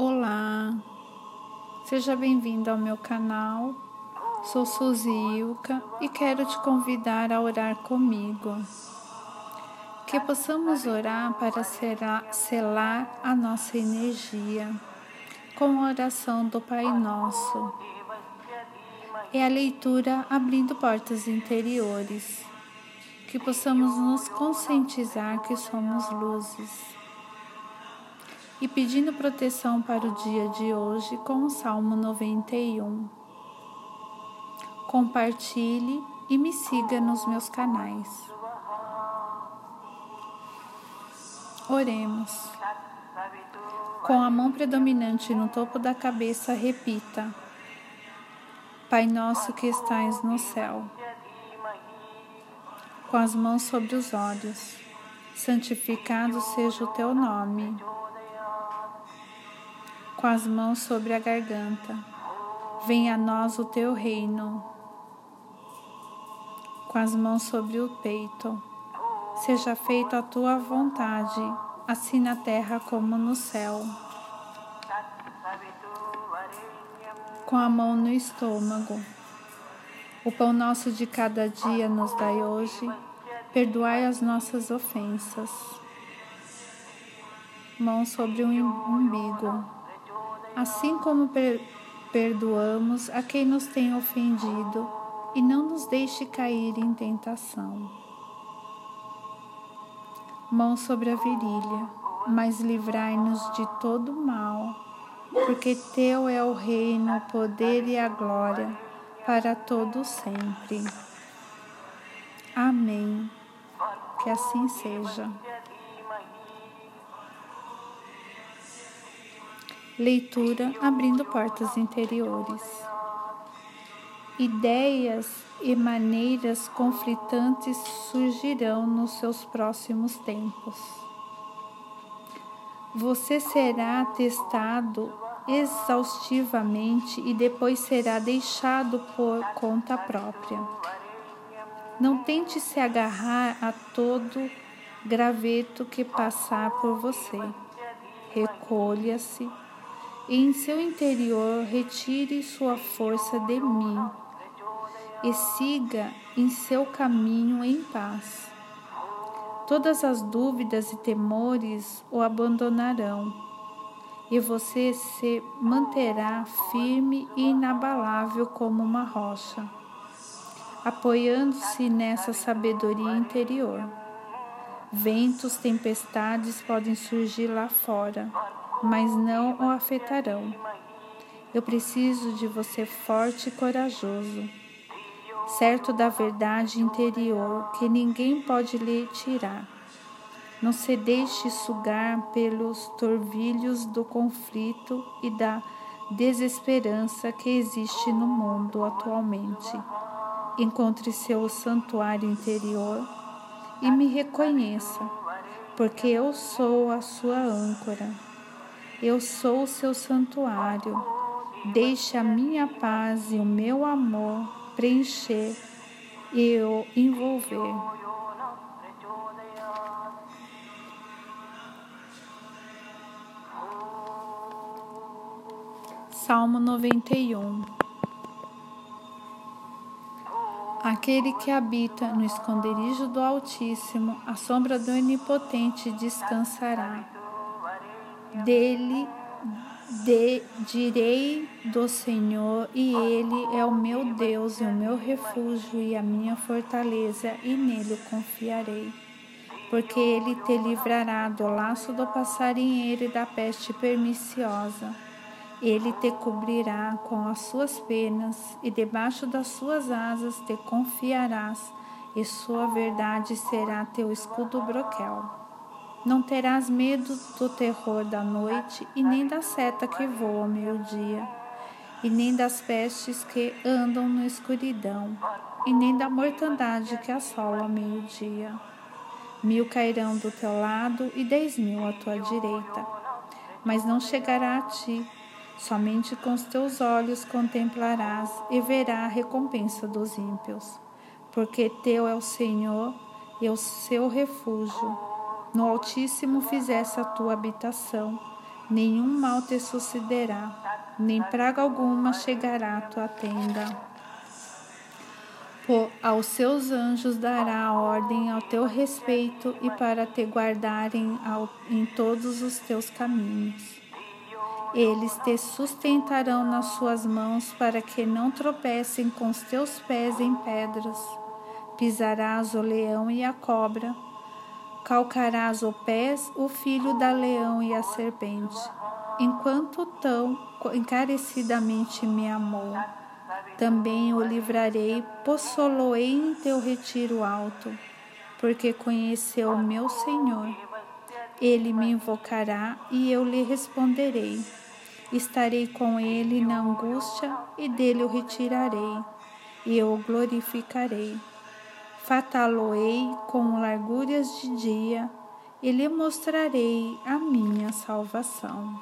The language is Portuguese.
Olá, seja bem-vindo ao meu canal. Sou Suzy Ilka e quero te convidar a orar comigo. Que possamos orar para selar a nossa energia com a oração do Pai Nosso. É a leitura abrindo portas interiores. Que possamos nos conscientizar que somos luzes e pedindo proteção para o dia de hoje com o Salmo 91. Compartilhe e me siga nos meus canais. Oremos. Com a mão predominante no topo da cabeça, repita: Pai nosso que estais no céu. Com as mãos sobre os olhos, santificado seja o teu nome com as mãos sobre a garganta. Venha a nós o teu reino. Com as mãos sobre o peito. Seja feita a tua vontade, assim na terra como no céu. Com a mão no estômago. O pão nosso de cada dia nos dai hoje. Perdoai as nossas ofensas. Mão sobre o umbigo assim como per perdoamos a quem nos tem ofendido, e não nos deixe cair em tentação. Mão sobre a virilha, mas livrai-nos de todo mal, porque teu é o reino, o poder e a glória para todo sempre. Amém. Que assim seja. Leitura abrindo portas interiores. Ideias e maneiras conflitantes surgirão nos seus próximos tempos. Você será testado exaustivamente e depois será deixado por conta própria. Não tente se agarrar a todo graveto que passar por você. Recolha-se e em seu interior retire sua força de mim e siga em seu caminho em paz. Todas as dúvidas e temores o abandonarão e você se manterá firme e inabalável como uma rocha, apoiando-se nessa sabedoria interior. Ventos, tempestades podem surgir lá fora mas não o afetarão. Eu preciso de você forte e corajoso, certo da verdade interior que ninguém pode lhe tirar. Não se deixe sugar pelos torvilhos do conflito e da desesperança que existe no mundo atualmente. Encontre seu santuário interior e me reconheça, porque eu sou a sua âncora. Eu sou o seu santuário. Deixe a minha paz e o meu amor preencher e o envolver. Salmo 91 Aquele que habita no esconderijo do Altíssimo, a sombra do Onipotente descansará dele de, direi do Senhor, e Ele é o meu Deus e o meu refúgio e a minha fortaleza, e nele confiarei. Porque Ele te livrará do laço do passarinheiro e da peste perniciosa. Ele te cobrirá com as suas penas, e debaixo das suas asas te confiarás, e sua verdade será teu escudo broquel. Não terás medo do terror da noite, e nem da seta que voa ao meio-dia, e nem das pestes que andam na escuridão, e nem da mortandade que assola ao meio-dia. Mil cairão do teu lado e dez mil à tua direita, mas não chegará a ti. Somente com os teus olhos contemplarás e verá a recompensa dos ímpios, porque teu é o Senhor e é o seu refúgio no Altíssimo fizesse a tua habitação, nenhum mal te sucederá, nem praga alguma chegará à tua tenda. Por aos seus anjos dará ordem ao teu respeito e para te guardarem ao, em todos os teus caminhos. Eles te sustentarão nas suas mãos para que não tropecem com os teus pés em pedras. Pisarás o leão e a cobra, calcarás o pés o filho da leão e a serpente. Enquanto tão encarecidamente me amou, também o livrarei, possoloei em teu retiro alto, porque conheceu o meu Senhor. Ele me invocará e eu lhe responderei. Estarei com ele na angústia e dele o retirarei, e eu o glorificarei. Fataloei com larguras de dia e lhe mostrarei a minha salvação.